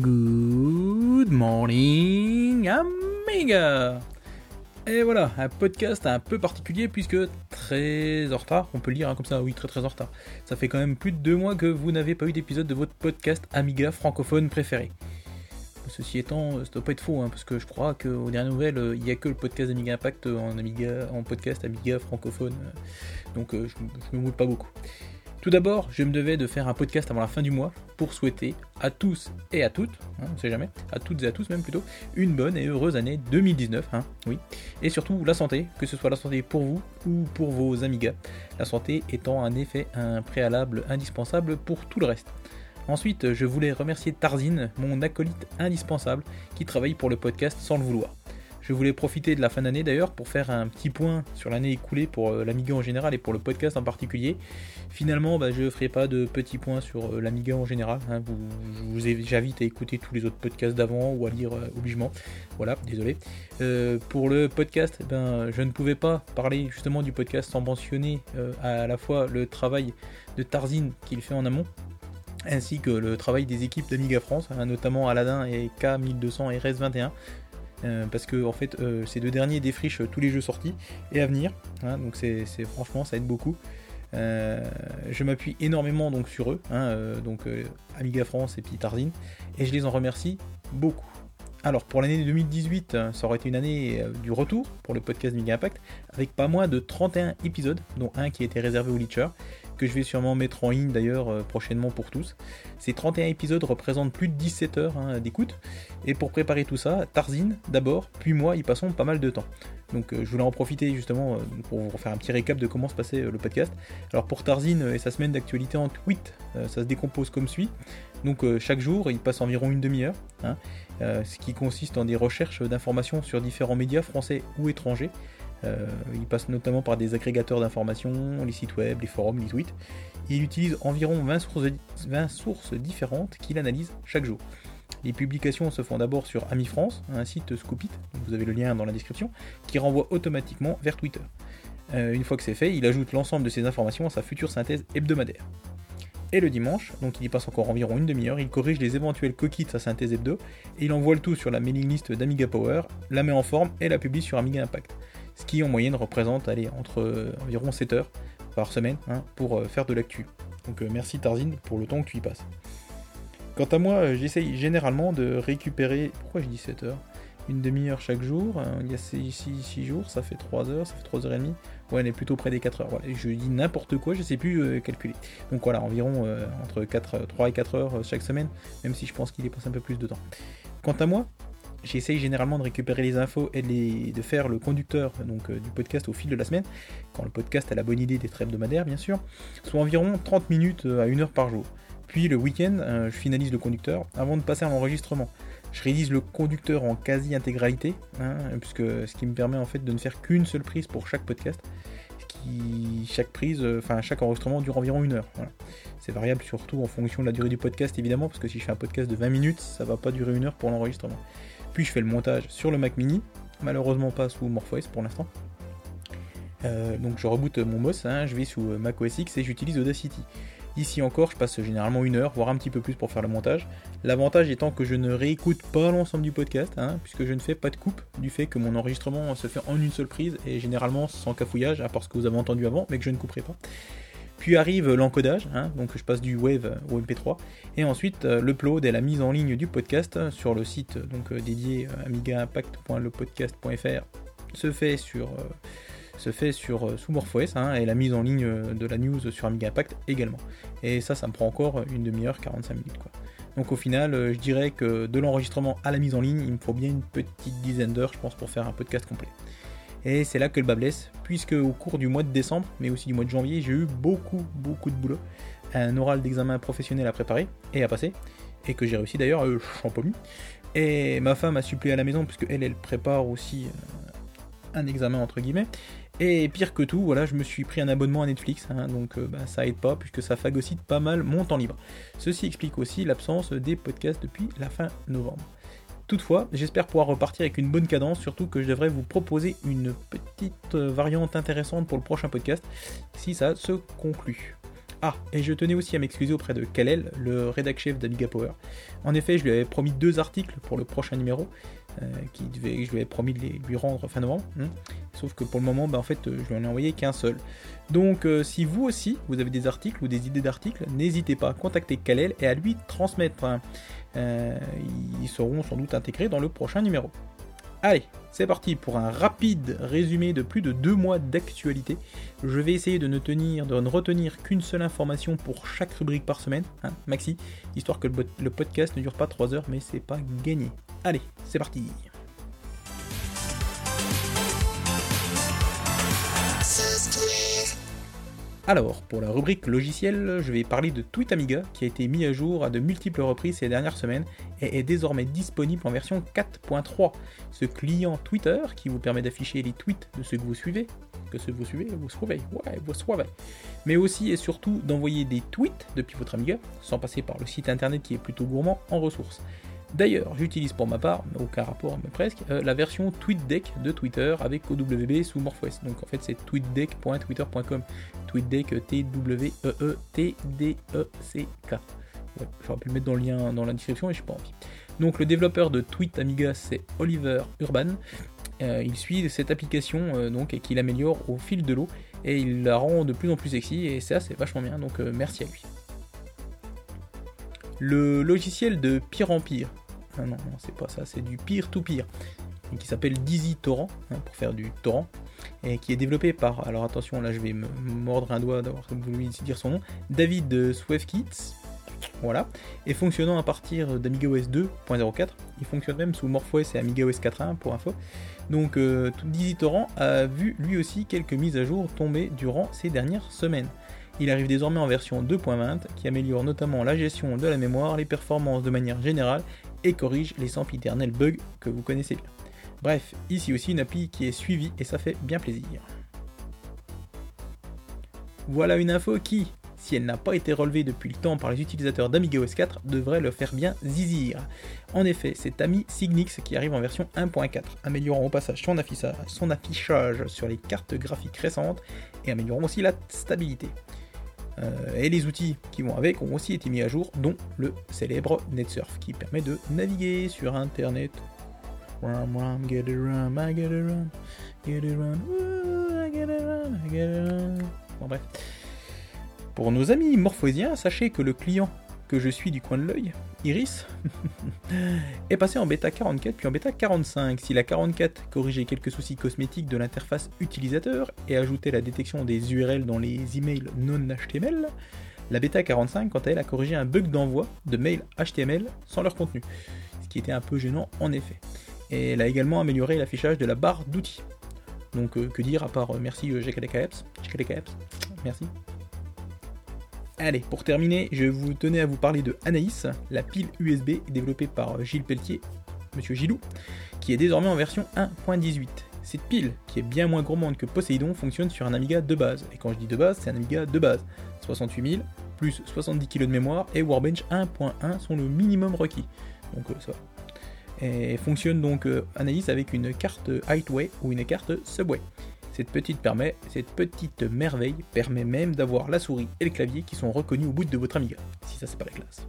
Good morning, Amiga Et voilà, un podcast un peu particulier puisque très en retard, on peut le lire hein, comme ça, oui, très très en retard. Ça fait quand même plus de deux mois que vous n'avez pas eu d'épisode de votre podcast Amiga francophone préféré. Ceci étant, ça doit pas être faux, hein, parce que je crois qu'aux dernières nouvelles, il n'y a que le podcast Amiga Impact en, Amiga, en podcast Amiga francophone. Donc je, je me moule pas beaucoup. Tout d'abord, je me devais de faire un podcast avant la fin du mois pour souhaiter à tous et à toutes, hein, on ne sait jamais, à toutes et à tous même plutôt, une bonne et heureuse année 2019, hein, oui. Et surtout la santé, que ce soit la santé pour vous ou pour vos amigas. La santé étant un effet un préalable indispensable pour tout le reste. Ensuite, je voulais remercier Tarzine, mon acolyte indispensable, qui travaille pour le podcast sans le vouloir. Je voulais profiter de la fin d'année d'ailleurs pour faire un petit point sur l'année écoulée pour euh, l'Amiga en général et pour le podcast en particulier. Finalement, bah, je ne ferai pas de petits points sur euh, l'Amiga en général. Hein. Vous, j'invite à écouter tous les autres podcasts d'avant ou à lire euh, obligement. Voilà, désolé. pour le podcast, ben, je ne pouvais pas parler justement du podcast sans mentionner à la fois le travail de Tarzine qu'il fait en amont ainsi que le travail des équipes d'Amiga France, hein, notamment Aladdin et K1200 et RS21, euh, parce que en fait euh, ces deux derniers défrichent tous les jeux sortis et à venir. Hein, donc c'est franchement ça aide beaucoup. Euh, je m'appuie énormément donc sur eux, hein, donc Amiga France et puis Tarzine, et je les en remercie beaucoup. Alors pour l'année 2018, ça aurait été une année du retour pour le podcast Amiga Impact, avec pas moins de 31 épisodes, dont un qui était réservé au Leacher, que je vais sûrement mettre en ligne d'ailleurs euh, prochainement pour tous. Ces 31 épisodes représentent plus de 17 heures hein, d'écoute. Et pour préparer tout ça, Tarzine d'abord, puis moi y passons pas mal de temps. Donc euh, je voulais en profiter justement euh, pour vous faire un petit récap de comment se passait le podcast. Alors pour Tarzine et sa semaine d'actualité en tweet, ça se décompose comme suit. Donc chaque jour, il passe environ une demi-heure, hein, ce qui consiste en des recherches d'informations sur différents médias français ou étrangers. Euh, il passe notamment par des agrégateurs d'informations, les sites web, les forums, les tweets. Il utilise environ 20 sources, différentes qu'il analyse chaque jour. Les publications se font d'abord sur Ami France, un site Scoopit, vous avez le lien dans la description, qui renvoie automatiquement vers Twitter. Euh, une fois que c'est fait, il ajoute l'ensemble de ces informations à sa future synthèse hebdomadaire. Et le dimanche, donc il y passe encore environ une demi-heure, il corrige les éventuels coquilles de sa synthèse hebdo, et il envoie le tout sur la mailing list d'Amiga Power, la met en forme et la publie sur Amiga Impact ce qui en moyenne représente entre euh, environ 7 heures par semaine hein, pour euh, faire de l'actu. Donc euh, merci Tarzine pour le temps que tu y passes. Quant à moi, j'essaye généralement de récupérer. Pourquoi je dis 7 heures? Une demi-heure chaque jour. Il y a 6, jours, ça fait 3 heures, ça fait 3 heures et demie. Ouais, on est plutôt près des 4 heures. Je dis n'importe quoi, je sais plus calculer. Donc voilà, environ entre 4, 3 et 4 heures chaque semaine, même si je pense qu'il y passe un peu plus de temps. Quant à moi, j'essaye généralement de récupérer les infos et de, faire le conducteur donc, euh, du podcast au fil de la semaine, quand le podcast a la bonne idée d'être hebdomadaire bien sûr, soit environ 30 minutes euh, à 1 heure par jour. Puis le week-end, euh, je finalise le conducteur avant de passer à l'enregistrement. Je réalise le conducteur en quasi-intégralité, hein, puisque ce qui me permet en fait de ne faire qu'une seule prise pour chaque podcast. Qui, chaque prise, enfin chaque enregistrement dure environ une heure. C'est variable surtout en fonction de la durée du podcast évidemment, parce que si je fais un podcast de 20 minutes, ça va pas durer une heure pour l'enregistrement. Puis je fais le montage sur le Mac mini, malheureusement pas sous MorphOS pour l'instant. Euh, donc je reboot mon boss, hein, je vais sous euh, Mac OS X et j'utilise Audacity. Ici encore, je passe généralement une heure, voire un petit peu plus pour faire le montage. L'avantage étant que je ne réécoute pas l'ensemble du podcast, hein, puisque je ne fais pas de coupe, du fait que mon enregistrement se fait en une seule prise et généralement sans cafouillage, à part ce que vous avez entendu avant, mais que je ne couperai pas. Puis arrive l'encodage, hein, donc je passe du Wave au MP3, et ensuite euh, l'upload et la mise en ligne du podcast sur le site donc euh, dédié euh, amigaimpact.lepodcast.fr se fait sur se fait sur sous MorphOS hein, et la mise en ligne de la news sur Amiga Impact également. Et ça, ça me prend encore une demi-heure, 45 minutes. Donc au final, je dirais que de l'enregistrement à la mise en ligne, il me faut bien une petite dizaine d'heures, je pense, pour faire un podcast complet. Et c'est là que le bas blesse, puisque au cours du mois de décembre, mais aussi du mois de janvier, j'ai eu beaucoup, beaucoup de boulot. Un oral d'examen professionnel à préparer et à passer, et que j'ai réussi d'ailleurs, euh. Et ma femme a suppléé à la maison, puisque elle, elle prépare aussi euh, un examen entre guillemets. Et pire que tout, voilà, je me suis pris un abonnement à Netflix, hein, donc euh, bah, ça aide pas puisque ça phagocyte pas mal mon temps libre. Ceci explique aussi l'absence des podcasts depuis la fin novembre. Toutefois, j'espère pouvoir repartir avec une bonne cadence, surtout que je devrais vous proposer une petite euh, variante intéressante pour le prochain podcast, si ça se conclut. Ah, et je tenais aussi à m'excuser auprès de Kalel, le rédac chef d'Amiga Power. En effet, je lui avais promis deux articles pour le prochain numéro, qui devait, je lui avais promis de les lui rendre fin novembre. hein. Sauf que pour le moment, bah, en fait, euh, je lui en ai envoyé qu'un seul. Donc, euh, si vous aussi, vous avez des articles ou des idées d'articles, n'hésitez pas à contacter Kalel et à lui transmettre. hein. Euh, ils seront sans doute intégrés dans le prochain numéro. Allez, c'est parti pour un rapide résumé de plus de deux mois d'actualité. Je vais essayer de ne tenir, de ne retenir qu'une seule information pour chaque rubrique par semaine, hein, maxi, histoire que le, podcast ne dure pas 3 heures, mais c'est pas gagné. Allez, c'est parti. Alors, pour la rubrique logiciel, je vais parler de TweetAmiga qui a été mis à jour à de multiples reprises ces dernières semaines et est désormais disponible en version 4.3. Ce client Twitter qui vous permet d'afficher les tweets de ceux que vous suivez, que ceux que vous suivez, vous suivez, ouais, vous suivez, mais aussi et surtout d'envoyer des tweets depuis votre Amiga, sans passer par le site internet qui est plutôt gourmand en ressources. D'ailleurs, j'utilise pour ma part, aucun rapport, mais presque, euh, la version TweetDeck de Twitter avec OWB sous MorphOS. Donc en fait, c'est tweetdeck.twitter.com. TweetDeck, T-W-E-E-T-D-E-C-K. Ouais, j'aurais pu le mettre dans le lien dans la description, mais je n'ai pas envie. Donc le développeur de Tweet Amiga, c'est Oliver Urban. Euh, il suit cette application euh, donc et qu'il améliore au fil de l'eau et il la rend de plus en plus sexy et ça c'est vachement bien donc merci à lui. Le logiciel de pire en pire, ah non, c'est pas ça, c'est du pire to pire, qui s'appelle Dizzy Torrent hein, pour faire du torrent et qui est développé par, alors attention là je vais mordre un doigt d'avoir voulu dire son nom, David Swefkitz, voilà, et fonctionnant à partir d'AmigaOS 2.04, il fonctionne même sous MorphOS et AmigaOS 4.1 pour info. Donc euh, a vu lui aussi quelques mises à jour tomber durant ces dernières semaines. Il arrive désormais en version 2.20 qui améliore notamment la gestion de la mémoire, les performances de manière générale et corrige les sempiternels bugs que vous connaissez bien. Bref, ici aussi une appli qui est suivie et ça fait bien plaisir. Voilà une info qui, si elle n'a pas été relevée depuis le temps par les utilisateurs d'Amiga OS 4, devrait le faire bien zizir. En effet, c'est Ami Signix qui arrive en version 1.4, améliorant au passage son affichage sur les cartes graphiques récentes et améliorant aussi la stabilité. Euh, et les outils qui vont avec ont aussi été mis à jour, dont le célèbre NetSurf qui permet de naviguer sur Internet. Pour nos amis morphosiens, sachez que le client que je suis du coin de l'œil, Iris, est passé en bêta 44 puis en bêta 45. Si la 44 corrigeait quelques soucis cosmétiques de l'interface utilisateur et ajoutait la détection des URL dans les emails non HTML, la bêta 45, quant à elle, a corrigé un bug d'envoi de mails HTML sans leur contenu, ce qui était un peu gênant en effet. Et elle a également amélioré l'affichage de la barre d'outils. Donc euh, que dire à part euh, merci euh, GKDKApps, merci. Allez, pour terminer, je vous tenais à vous parler de Anaïs, la pile USB développée par Gilles Pelletier, Monsieur Gilou, qui est désormais en version 1.18. Cette pile, qui est bien moins gourmande que Poséidon, fonctionne sur un Amiga de base. Et quand je dis de base, c'est un Amiga de base. 68000 plus 70 kg de mémoire et Warbench 1.1 sont le minimum requis. Donc euh, ça va. Et fonctionne donc euh, Anaïs avec une carte Highway ou une carte Subway. Cette petite, permet, cette petite merveille permet même d'avoir la souris et le clavier qui sont reconnus au bout de votre Amiga, si ça c'est pas la classe.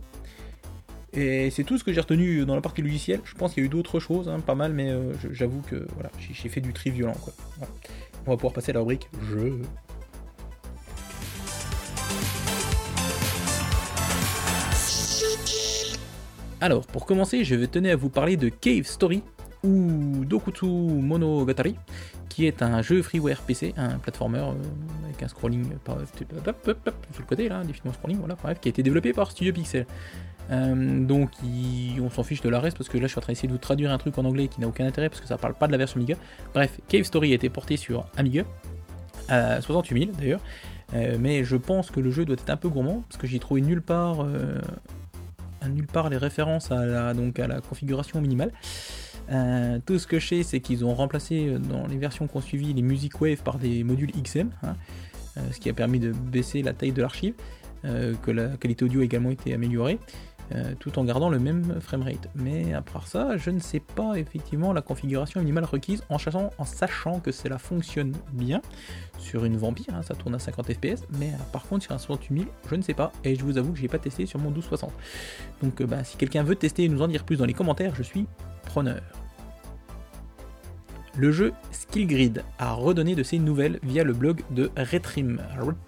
Et c'est tout ce que j'ai retenu dans la partie logicielle. Je pense qu'il y a eu d'autres choses, hein, pas mal, mais euh, j'avoue que voilà, j'ai fait du tri violent. On va pouvoir passer à la rubrique jeu. Alors, pour commencer, je vais tenir à vous parler de Cave Story ou Dokutsu Monogatari, qui est un jeu freeware PC, un platformer euh, avec un scrolling hop, sur le côté là, définition scrolling, voilà, bref, qui a été développé par Studio Pixel. Euh, donc on s'en fiche de la reste parce que là je suis en train d'essayer de vous traduire un truc en anglais qui n'a aucun intérêt parce que ça parle pas de la version Amiga. Bref, Cave Story a été porté sur Amiga, à 68 000 d'ailleurs, Euh, mais je pense que le jeu doit être un peu gourmand parce que j'ai trouvé nulle part, euh, nulle part les références à la, donc à la configuration minimale. Euh, tout ce que je sais, c'est qu'ils ont remplacé euh, dans les versions qu'on suivi les Music Wave par des modules XM, hein, euh, ce qui a permis de baisser la taille de l'archive, que la qualité audio a également été améliorée. Euh, tout en gardant le même framerate. Mais à part ça, je ne sais pas effectivement la configuration minimale requise en, en sachant que cela fonctionne bien sur une Vampire, hein, ça tourne à 50 fps, mais euh, par contre sur un 68000, je ne sais pas, et je vous avoue que je n'ai pas testé sur mon 1260. Donc bah, si quelqu'un veut tester et nous en dire plus dans les commentaires, je suis preneur. Le jeu Skillgrid a redonné de ses nouvelles via le blog de Retrim,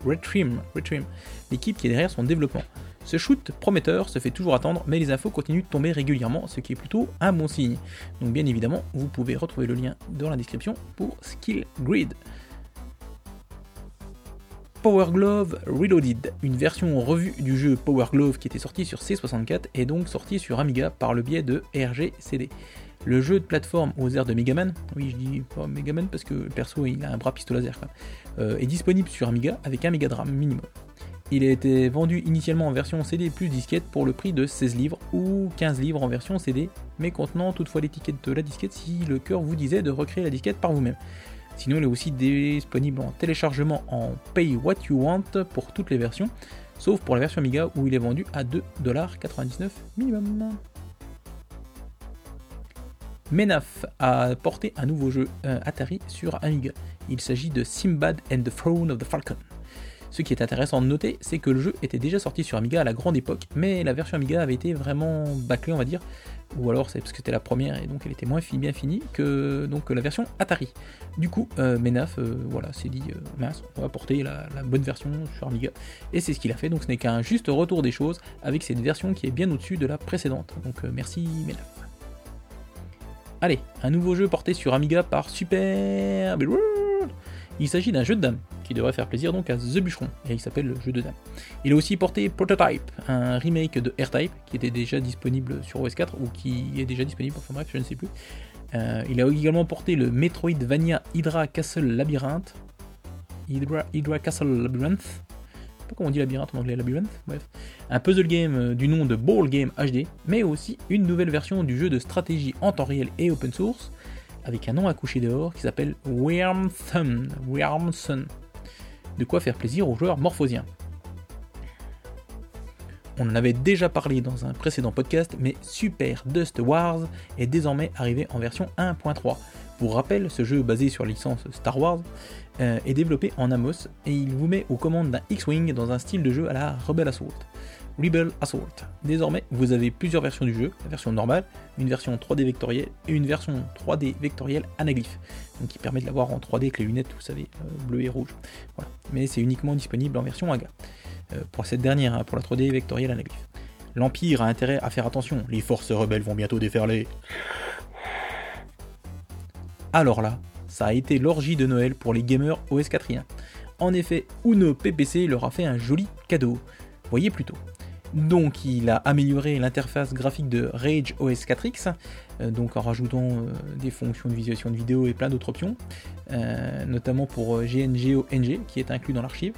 Retrim, Retrim l'équipe qui est derrière son développement. Ce shoot prometteur se fait toujours attendre, mais les infos continuent de tomber régulièrement, ce qui est plutôt un bon signe. Donc bien évidemment, vous pouvez retrouver le lien dans la description pour Skillgrid. Power Glove Reloaded, une version revue du jeu Power Glove qui était sorti sur C64 et donc sorti sur Amiga par le biais de RGCD. Le jeu de plateforme aux airs de Megaman, oui je dis pas Megaman parce que le perso il a un bras pistolet laser, euh, est disponible sur Amiga avec un Megadram minimum. Il a été vendu initialement en version CD plus disquette pour le prix de 16 livres ou 15 livres en version CD, mais contenant toutefois l'étiquette de la disquette si le cœur vous disait de recréer la disquette par vous-même. Sinon, il est aussi disponible en téléchargement en Pay What You Want pour toutes les versions, sauf pour la version Amiga où il est vendu à 2,99$ minimum. Menaf a porté un nouveau jeu euh, Atari sur Amiga. Il s'agit de Simbad and the Throne of the Falcon. Ce qui est intéressant de noter, c'est que le jeu était déjà sorti sur Amiga à la grande époque, mais la version Amiga avait été vraiment bâclée, on va dire, ou alors c'est parce que c'était la première et donc elle était moins bien finie que donc la version Atari. Du coup, euh, Menaf, euh, voilà, s'est dit mince, on va porter la, la, bonne version sur Amiga, et c'est ce qu'il a fait. Donc ce n'est qu'un juste retour des choses avec cette version qui est bien au-dessus de la précédente. Donc merci Menaf. Allez, un nouveau jeu porté sur Amiga par Super Il s'agit d'un jeu de dames qui devrait faire plaisir donc à The Bûcheron, et il s'appelle le jeu de dames. Il a aussi porté Prototype, un remake de R-Type qui était déjà disponible sur OS 4 ou qui est déjà disponible, enfin bref, je ne sais plus. Euh, il a également porté le Metroidvania Hydra Castle Labyrinth. Hydra, Hydra Castle Labyrinth, comment on dit labyrinthe en anglais, labyrinthe, bref. Un puzzle game euh, du nom de Ball Game HD, mais aussi une nouvelle version du jeu de stratégie en temps réel et open source, avec un nom à coucher dehors qui s'appelle. Wormthun. De quoi faire plaisir aux joueurs morphosiens. On en avait déjà parlé dans un précédent podcast, mais Super Dust Wars est désormais arrivé en version 1.3. Pour rappel, ce jeu basé sur la licence Star Wars euh, est développé en Amos et il vous met aux commandes d'un X-Wing dans un style de jeu à la Rebel Assault. Rebel Assault. Désormais, vous avez plusieurs versions du jeu, la version normale, une version 3D vectorielle et une version 3D vectorielle anaglyph, donc qui permet de l'avoir en 3D avec les lunettes, vous savez, euh, bleu et rouge. Voilà. Mais c'est uniquement disponible en version AGA. Euh, pour cette dernière, hein, pour la 3D vectorielle anaglyph. L'Empire a intérêt à faire attention, les forces rebelles vont bientôt déferler. Alors là, ça a été l'orgie de Noël pour les gamers OS 4 En effet, Uno PPC leur a fait un joli cadeau. Voyez plutôt. Donc il a amélioré l'interface graphique de Rage OS 4X, euh, donc en rajoutant euh, des fonctions de visualisation de vidéo et plein d'autres options, euh, notamment pour GNGO-NG qui est inclus dans l'archive.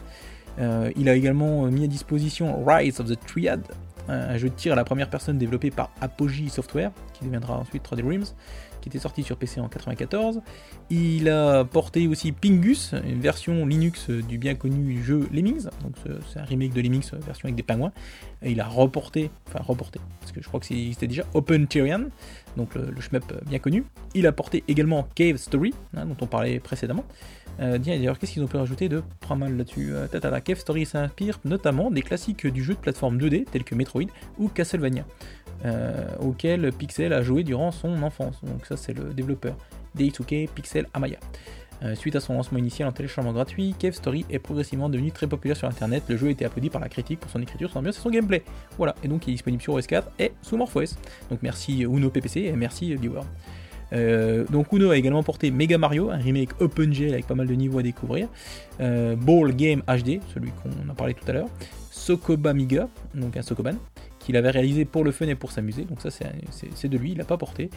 il a également mis à disposition Rise of the Triad, un jeu de tir à la première personne développé par Apogee Software, qui deviendra ensuite 3D Realms, qui était sorti sur PC en 94. Il a porté aussi Pingus, une version Linux du bien connu jeu Lemmings, donc c'est un remake de Lemmings version avec des pingouins. Il a reporté, enfin reporté, parce que je crois que c'était déjà Open Tyrian, donc le, shmup bien connu. Il a porté également Cave Story, hein, dont on parlait précédemment. Euh, d'ailleurs, qu'est-ce qu'ils ont pu rajouter de pas mal là-dessus euh, Cave Story s'inspire notamment des classiques du jeu de plateforme 2D tels que Metroid ou Castlevania. Euh, auquel Pixel a joué durant son enfance. Donc ça c'est le développeur Daisuke Pixel Amaya. Euh, suite à son lancement initial en téléchargement gratuit, Cave Story est progressivement devenu très populaire sur internet. Le jeu a été applaudi par la critique pour son écriture, son ambiance et son gameplay. Voilà, et donc il est disponible sur OS4 et sous MorphOS. Donc merci Uno PPC et merci Viewer. Euh, donc Uno a également porté Mega Mario, un remake OpenGL avec pas mal de niveaux à découvrir. Ball Game HD, celui qu'on a parlé tout à l'heure. Sokoba Miga, donc un Sokoban qu'il avait réalisé pour le fun et pour s'amuser, donc ça c'est de lui, il l'a pas porté.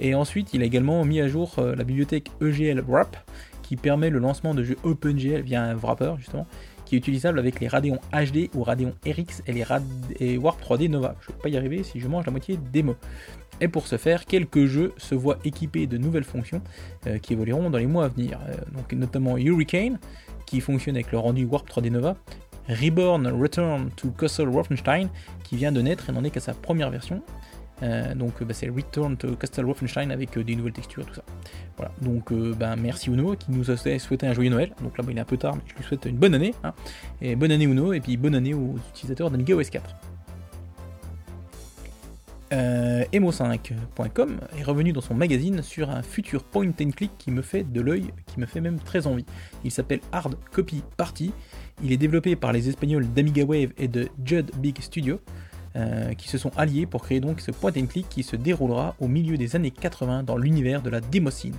Et ensuite il a également mis à jour euh, la bibliothèque EGL Wrap, qui permet le lancement de jeux OpenGL via un wrapper justement, qui est utilisable avec les Radeon HD ou Radeon RX et les Rad et Warp 3D Nova. Je ne vais pas y arriver si je mange la moitié des mots. Et pour ce faire, quelques jeux se voient équipés de nouvelles fonctions euh, qui évolueront dans les mois à venir. Euh, notamment Hurricane, qui fonctionne avec le rendu Warp 3D Nova, Reborn Return to Castle Wolfenstein, qui vient de naître et n'en est qu'à sa première version. Euh, donc bah, c'est Return to Castle Wolfenstein avec euh, des nouvelles textures et tout ça. Voilà, donc bah, merci Uno qui nous a souhaité un joyeux Noël. Donc là bah, il est un peu tard, mais je lui souhaite une bonne année. Hein. Et bonne année Uno, et puis bonne année aux utilisateurs d'Amiga OS 4. Euh, Emo5.com est revenu dans son magazine sur un futur point and click qui me fait de l'œil, qui me fait même très envie. Il s'appelle Hard Copy Party. Il est développé par les Espagnols d'Amiga Wave et de Judd Big Studio, euh, qui se sont alliés pour créer donc ce point and click qui se déroulera au milieu des années 80 dans l'univers de la démocine.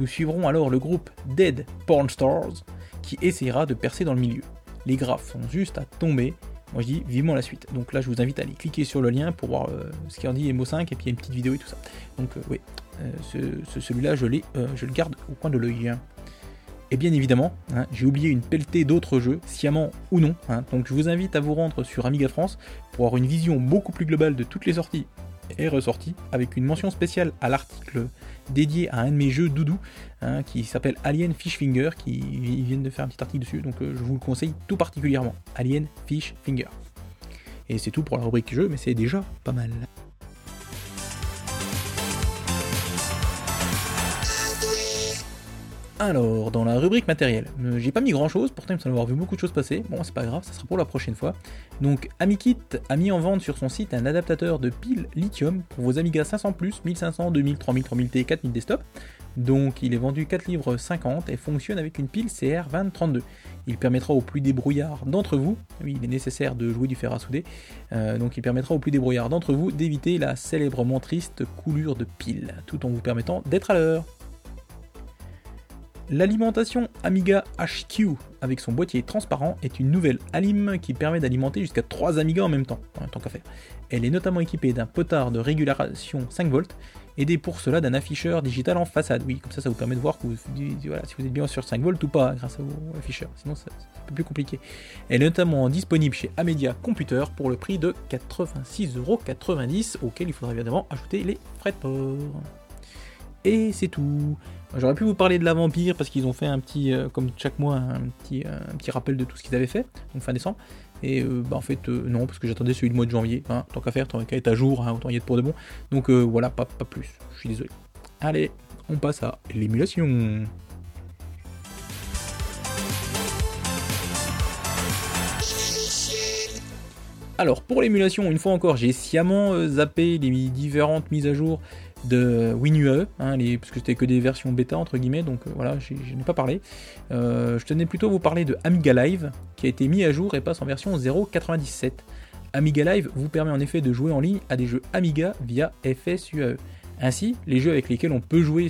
Nous suivrons alors le groupe Dead Porn Stars qui essayera de percer dans le milieu. Les graphes sont juste à tomber moi je dis vivement la suite. Donc là je vous invite à aller cliquer sur le lien pour voir euh, ce qu'il en dit Emo5 et puis il y a une petite vidéo et tout ça. Donc euh, oui, celui-là je, je le garde au coin de l'œil. Et bien évidemment, hein, j'ai oublié une pelletée d'autres jeux, sciemment ou non. Hein. donc je vous invite à vous rendre sur Amiga France pour avoir une vision beaucoup plus globale de toutes les sorties et ressorties, avec une mention spéciale à l'article dédié à un de mes jeux doudou, hein, qui s'appelle Alien Fish Finger, qui ils viennent de faire un petit article dessus, donc euh, je vous le conseille tout particulièrement. Alien Fish Finger. Et c'est tout pour la rubrique jeu, mais c'est déjà pas mal. Alors, dans la rubrique matériel, euh, j'ai pas mis grand chose, pourtant il me semble avoir vu beaucoup de choses passer. Bon, c'est pas grave, ça sera pour la prochaine fois. Donc, Amikit a mis en vente sur son site un adaptateur de pile lithium pour vos Amiga 500, 1500, 2000, 3000, 3000T, 4000 desktop. Donc, il est vendu 4 livres 50 et fonctionne avec une pile CR2032. Il permettra aux plus débrouillards d'entre vous, oui, il est nécessaire de jouer du fer à souder, euh, donc il permettra aux plus débrouillards d'entre vous d'éviter la célèbrement triste coulure de pile, tout en vous permettant d'être à l'heure. L'alimentation Amiga HQ avec son boîtier transparent est une nouvelle Alim qui permet d'alimenter jusqu'à 3 Amiga en même temps, tant qu'à faire. Elle est notamment équipée d'un potard de régulation 5V, aidé pour cela d'un afficheur digital en façade. Oui, comme ça, ça vous permet de voir si vous êtes bien sur 5V ou pas grâce à afficheur. Sinon, c'est un peu plus compliqué. Elle est notamment disponible chez Amedia Computer pour le prix de 86,90€ auquel il faudra évidemment ajouter les frais de port. Et c'est tout. J'aurais pu vous parler de la vampire parce qu'ils ont fait un petit, euh, comme chaque mois, un petit, euh, un petit rappel de tout ce qu'ils avaient fait, donc fin décembre. Et euh, bah, en fait, non, parce que j'attendais celui du mois de janvier. Tant qu'à faire, tant qu'à être à jour, hein, autant y être pour de bon. Donc voilà, pas, pas plus. Je suis désolé. Allez, on passe à l'émulation. Alors pour l'émulation, une fois encore, j'ai sciemment zappé les différentes mises à jour de WinUAE, hein, parce que c'était que des versions bêta entre guillemets, donc euh, voilà, je n'ai pas parlé. Euh, je tenais plutôt à vous parler de Amiga Live, qui a été mis à jour et passe en version 0.97. Amiga Live vous permet en effet de jouer en ligne à des jeux Amiga via FSUAE. Ainsi, les jeux avec lesquels on peut jouer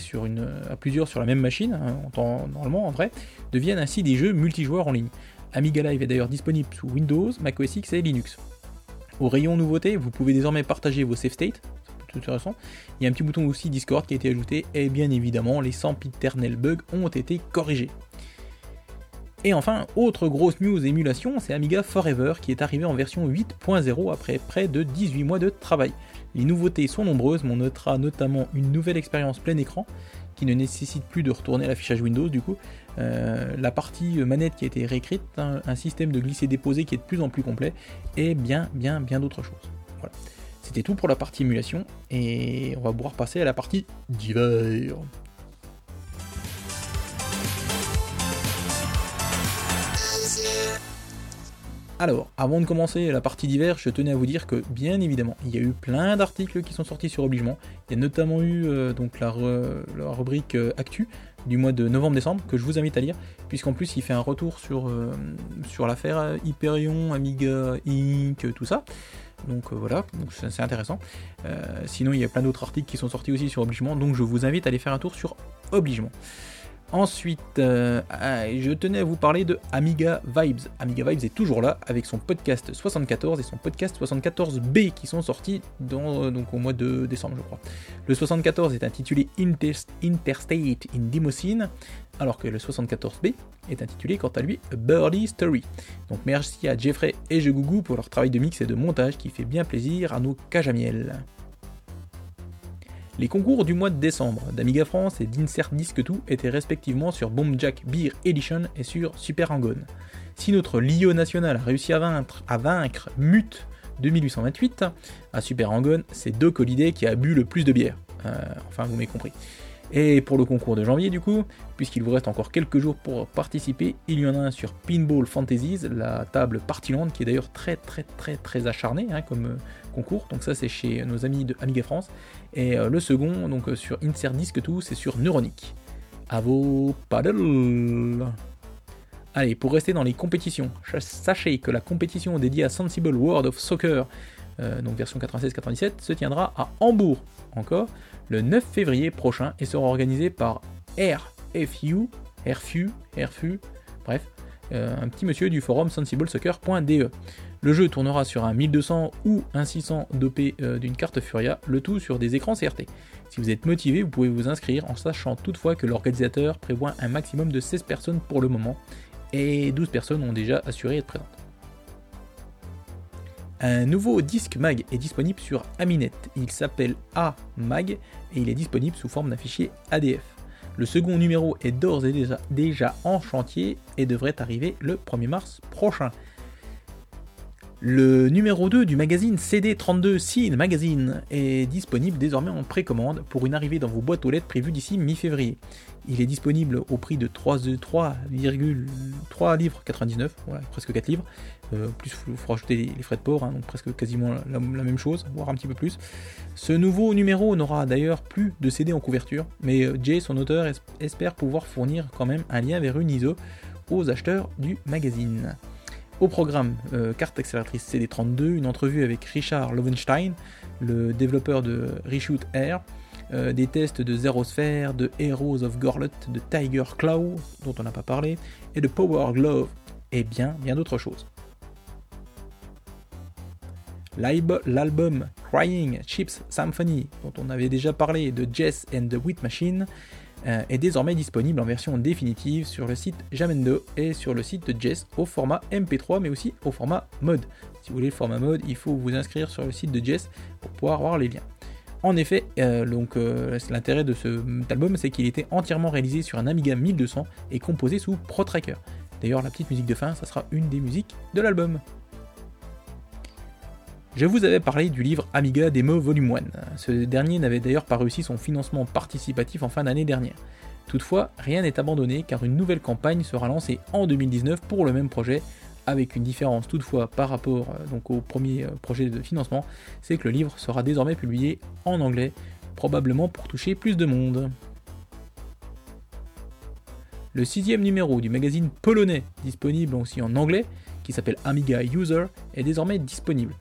à plusieurs sur la même machine, hein, en normalement en vrai, deviennent ainsi des jeux multijoueurs en ligne. Amiga Live est d'ailleurs disponible sous Windows, Mac OS X et Linux. Au rayon nouveautés, vous pouvez désormais partager vos save states, Il y a un petit bouton aussi Discord qui a été ajouté et bien évidemment les 100 piternel bugs ont été corrigés. Et enfin, autre grosse news émulation, c'est Amiga Forever qui est arrivé en version 8.0 après près de 18 mois de travail. Les nouveautés sont nombreuses, mais on notera notamment une nouvelle expérience plein écran qui ne nécessite plus de retourner l'affichage Windows du coup, euh, la partie manette qui a été réécrite, un, un système de glisser-déposer qui est de plus en plus complet, et bien bien bien d'autres choses. Voilà. C'était tout pour la partie émulation, et on va pouvoir passer à la partie d'hiver. Alors, avant de commencer la partie d'hiver, je tenais à vous dire que, bien évidemment, il y a eu plein d'articles qui sont sortis sur Obligement. Il y a notamment eu euh, donc la, rubrique euh, Actu du mois de novembre-décembre que je vous invite à lire, puisqu'en plus il fait un retour sur, euh, sur l'affaire Hyperion, Amiga Inc., tout ça. Donc euh, voilà, c'est intéressant. Euh, sinon, il y a plein d'autres articles qui sont sortis aussi sur Obligement, donc je vous invite à aller faire un tour sur Obligement. Ensuite, euh, je tenais à vous parler de Amiga Vibes. Amiga Vibes est toujours là avec son podcast 74 et son podcast 74B qui sont sortis donc au mois de décembre, je crois. Le 74 est intitulé Interstate in Demoscene alors que le 74B est intitulé quant à lui Birdie Story. Donc merci à Jeffrey et Jegougou pour leur travail de mix et de montage qui fait bien plaisir à nos cages. Les concours du mois de décembre d'Amiga France et d'Insert Disque Tout étaient respectivement sur Jack Beer Edition et sur Super Angon. Si notre Lio national a réussi à vaincre, à vaincre Mute 2828, à Super Angon, c'est Doc Holiday qui a bu le plus de bière. Euh, enfin, vous m'avez compris. Et pour le concours de janvier, du coup, puisqu'il vous reste encore quelques jours pour participer, il y en a un sur Pinball Fantasies, la table Partyland, qui est d'ailleurs très très très très acharnée hein, comme euh, concours. Donc ça, c'est chez nos amis de Amiga France. Et euh, le second, donc euh, sur Insert Disc tout, c'est sur Neuronic. À vos paddles Allez, pour rester dans les compétitions, sachez que la compétition dédiée à Sensible World of Soccer, donc version 96-97, se tiendra à Hambourg, encore, le 9 février prochain et sera organisé par RFU, RFU, RFU, bref, euh, un petit monsieur du forum sensiblesoccer.de. Le jeu tournera sur un 1200 ou un 600 dopé euh, d'une carte Furia, le tout sur des écrans CRT. Si vous êtes motivé, vous pouvez vous inscrire en sachant toutefois que l'organisateur prévoit un maximum de 16 personnes pour le moment et 12 personnes ont déjà assuré être présentes. Un nouveau disque mag est disponible sur Aminet. Il s'appelle A-Mag et il est disponible sous forme d'un fichier ADF. Le second numéro est d'ores et déjà, déjà en chantier et devrait arriver le 1er mars prochain. Le numéro 2 du magazine CD32 Scene Magazine est disponible désormais en précommande pour une arrivée dans vos boîtes aux lettres prévues d'ici mi-février. Il est disponible au prix de 3,3 livres 99, voilà, presque 4 livres. Euh, plus il faut rajouter les, frais de port, hein, donc presque quasiment la, même chose, voire un petit peu plus. Ce nouveau numéro n'aura d'ailleurs plus de CD en couverture, mais euh, Jay, son auteur, espère pouvoir fournir quand même un lien vers une ISO aux acheteurs du magazine. Au programme, euh, carte accélératrice CD32, une entrevue avec Richard Lovenstein, le développeur de Reshoot Air, euh, des tests de Zero Sphere, de Heroes of Gorlet, de Tiger Claw, dont on n'a pas parlé, et de Power Glove, et bien, bien d'autres choses. L'album Crying Chips Symphony, dont on avait déjà parlé, de Jess and the Wheat Machine, euh, est désormais disponible en version définitive sur le site Jamendo et sur le site de Jess au format MP3 mais aussi au format mode. Si vous voulez le format mode, il faut vous inscrire sur le site de Jess pour pouvoir voir les liens. En effet, euh, euh, l'intérêt de cet album, c'est qu'il était entièrement réalisé sur un Amiga 1200 et composé sous ProTracker. D'ailleurs, la petite musique de fin, ça sera une des musiques de l'album. Je vous avais parlé du livre Amiga Demo Volume 1. Ce dernier n'avait d'ailleurs pas réussi son financement participatif en fin d'année dernière. Toutefois, rien n'est abandonné car une nouvelle campagne sera lancée en 2019 pour le même projet, avec une différence toutefois par rapport euh, au premier euh, projet de financement, c'est que le livre sera désormais publié en anglais, probablement pour toucher plus de monde. Le sixième numéro du magazine polonais, disponible aussi en anglais, qui s'appelle Amiga User, est désormais disponible.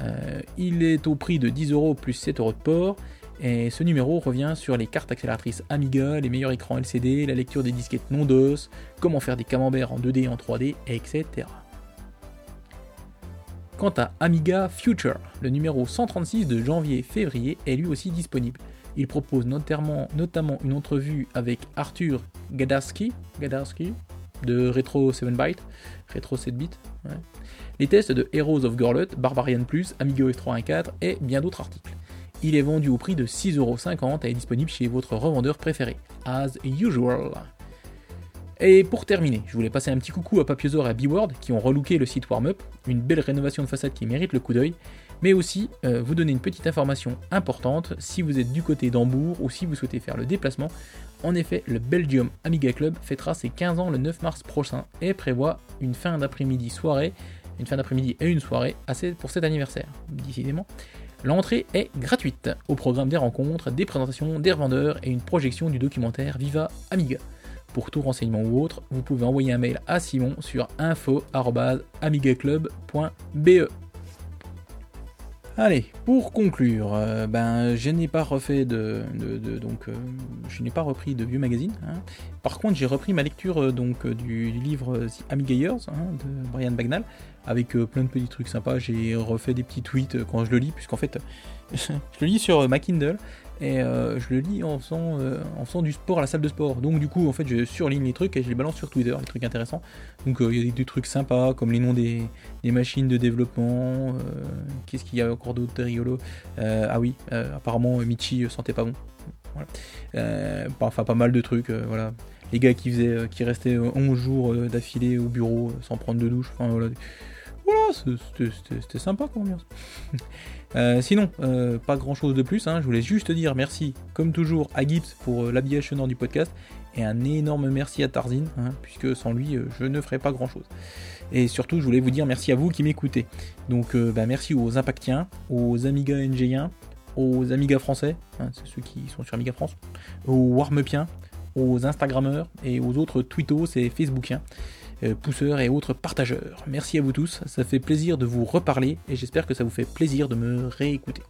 Euh, il est au prix de 10 euros plus 7 euros de port. Et ce numéro revient sur les cartes accélératrices Amiga, les meilleurs écrans LCD, la lecture des disquettes non DOS, comment faire des camemberts en 2D et en 3D, etc. Quant à Amiga Future, le numéro 136 de janvier-février est lui aussi disponible. Il propose notamment, notamment une entrevue avec Arthur Gadarski, de Retro 7 Byte, Retro 7 bit, les tests de Heroes of Gorlet, Barbarian Plus, Amigo F314 et bien d'autres articles. Il est vendu au prix de 6,50€ et est disponible chez votre revendeur préféré, as usual. Et pour terminer, je voulais passer un petit coucou à Papiosor et à B-Word qui ont relooké le site Warmup, une belle rénovation de façade qui mérite le coup d'œil, mais aussi euh, vous donner une petite information importante si vous êtes du côté d'Hambourg ou si vous souhaitez faire le déplacement. En effet, le Belgium Amiga Club fêtera ses 15 ans le 9 mars prochain et prévoit une fin d'après-midi soirée une fin d'après-midi et une soirée assez pour cet anniversaire, décidément. L'entrée est gratuite. Au programme des rencontres, des présentations, des revendeurs et une projection du documentaire Viva Amiga. Pour tout renseignement ou autre, vous pouvez envoyer un mail à Simon sur info.amigaclub.be. Allez, pour conclure, euh, ben je n'ai pas refait de, donc euh, je n'ai pas repris de vieux magazine. Hein. Par contre, j'ai repris ma lecture euh, donc du, livre The Amigayers hein, de Brian Bagnall. Avec plein de petits trucs sympas. J'ai refait des petits tweets quand je le lis, puisqu'en fait, je le lis sur ma Kindle et euh, je le lis en faisant, euh, du sport à la salle de sport. Donc du coup, en fait, je surligne les trucs et je les balance sur Twitter, les trucs intéressants. Donc euh, il y a des, trucs sympas comme les noms des, machines de développement. Qu'est-ce qu'il y a encore d'autre rigolo? Ah oui, apparemment Michi sentait pas bon. enfin, pas mal de trucs. voilà. Les gars qui faisaient, qui restaient 11 jours d'affilée au bureau sans prendre de douche. Enfin voilà. Voilà, c'était sympa comme ambiance. Euh, sinon, euh, pas grand chose de plus. Hein. Je voulais juste dire merci, comme toujours, à Gibbs pour euh, du podcast. Et un énorme merci à Tarzin, hein, puisque sans lui, je ne ferais pas grand chose. Et surtout, je voulais vous dire merci à vous qui m'écoutez. Donc, bah, merci aux Impactiens, aux Amiga NG1, aux Amiga français, hein, c'est ceux qui sont sur Amiga France, aux Warmupiens, aux Instagrammeurs et aux autres Twittos et Facebookiens. Euh, pousseurs et autres partageurs. Merci à vous tous, ça fait plaisir de vous reparler et j'espère que ça vous fait plaisir de me réécouter.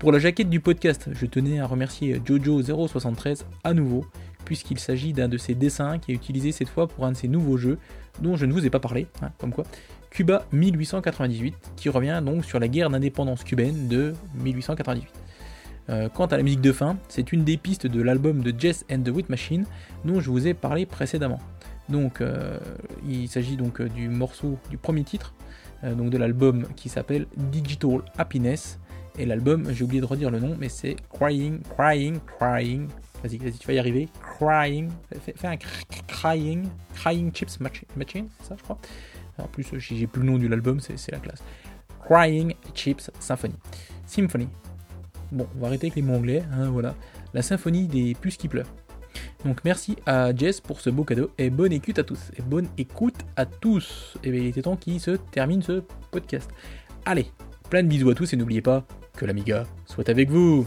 Pour la jaquette du podcast, je tenais à remercier Jojo073 à nouveau, puisqu'il s'agit d'un de ses dessins qui est utilisé cette fois pour un de ses nouveaux jeux, dont je ne vous ai pas parlé, hein, comme quoi, Cuba 1898, qui revient donc sur la guerre d'indépendance cubaine de 1898. Euh, quant à la musique de fin, c'est une des pistes de l'album de Jess and the Wit Machine dont je vous ai parlé précédemment. Donc, euh, il s'agit donc euh, du morceau du premier titre, euh, donc de l'album qui s'appelle Digital Happiness. Et l'album, j'ai oublié de redire le nom, mais c'est Crying, Crying, Crying. Vas-y, vas-y, tu vas y arriver. Crying, fais, un Crying, Crying Chips Machine, c'est ça, je crois. En plus, j'ai plus le nom de l'album, c'est la classe. Crying Chips Symphony. Symphony. Bon, on va arrêter avec les mots anglais, hein, voilà. La symphonie des puces qui pleurent. Donc merci à Jess pour ce beau cadeau et bonne écoute à tous. Et bonne écoute à tous. Et bien il était temps qu'il se termine ce podcast. Allez, plein de bisous à tous et n'oubliez pas que l'Amiga soit avec vous.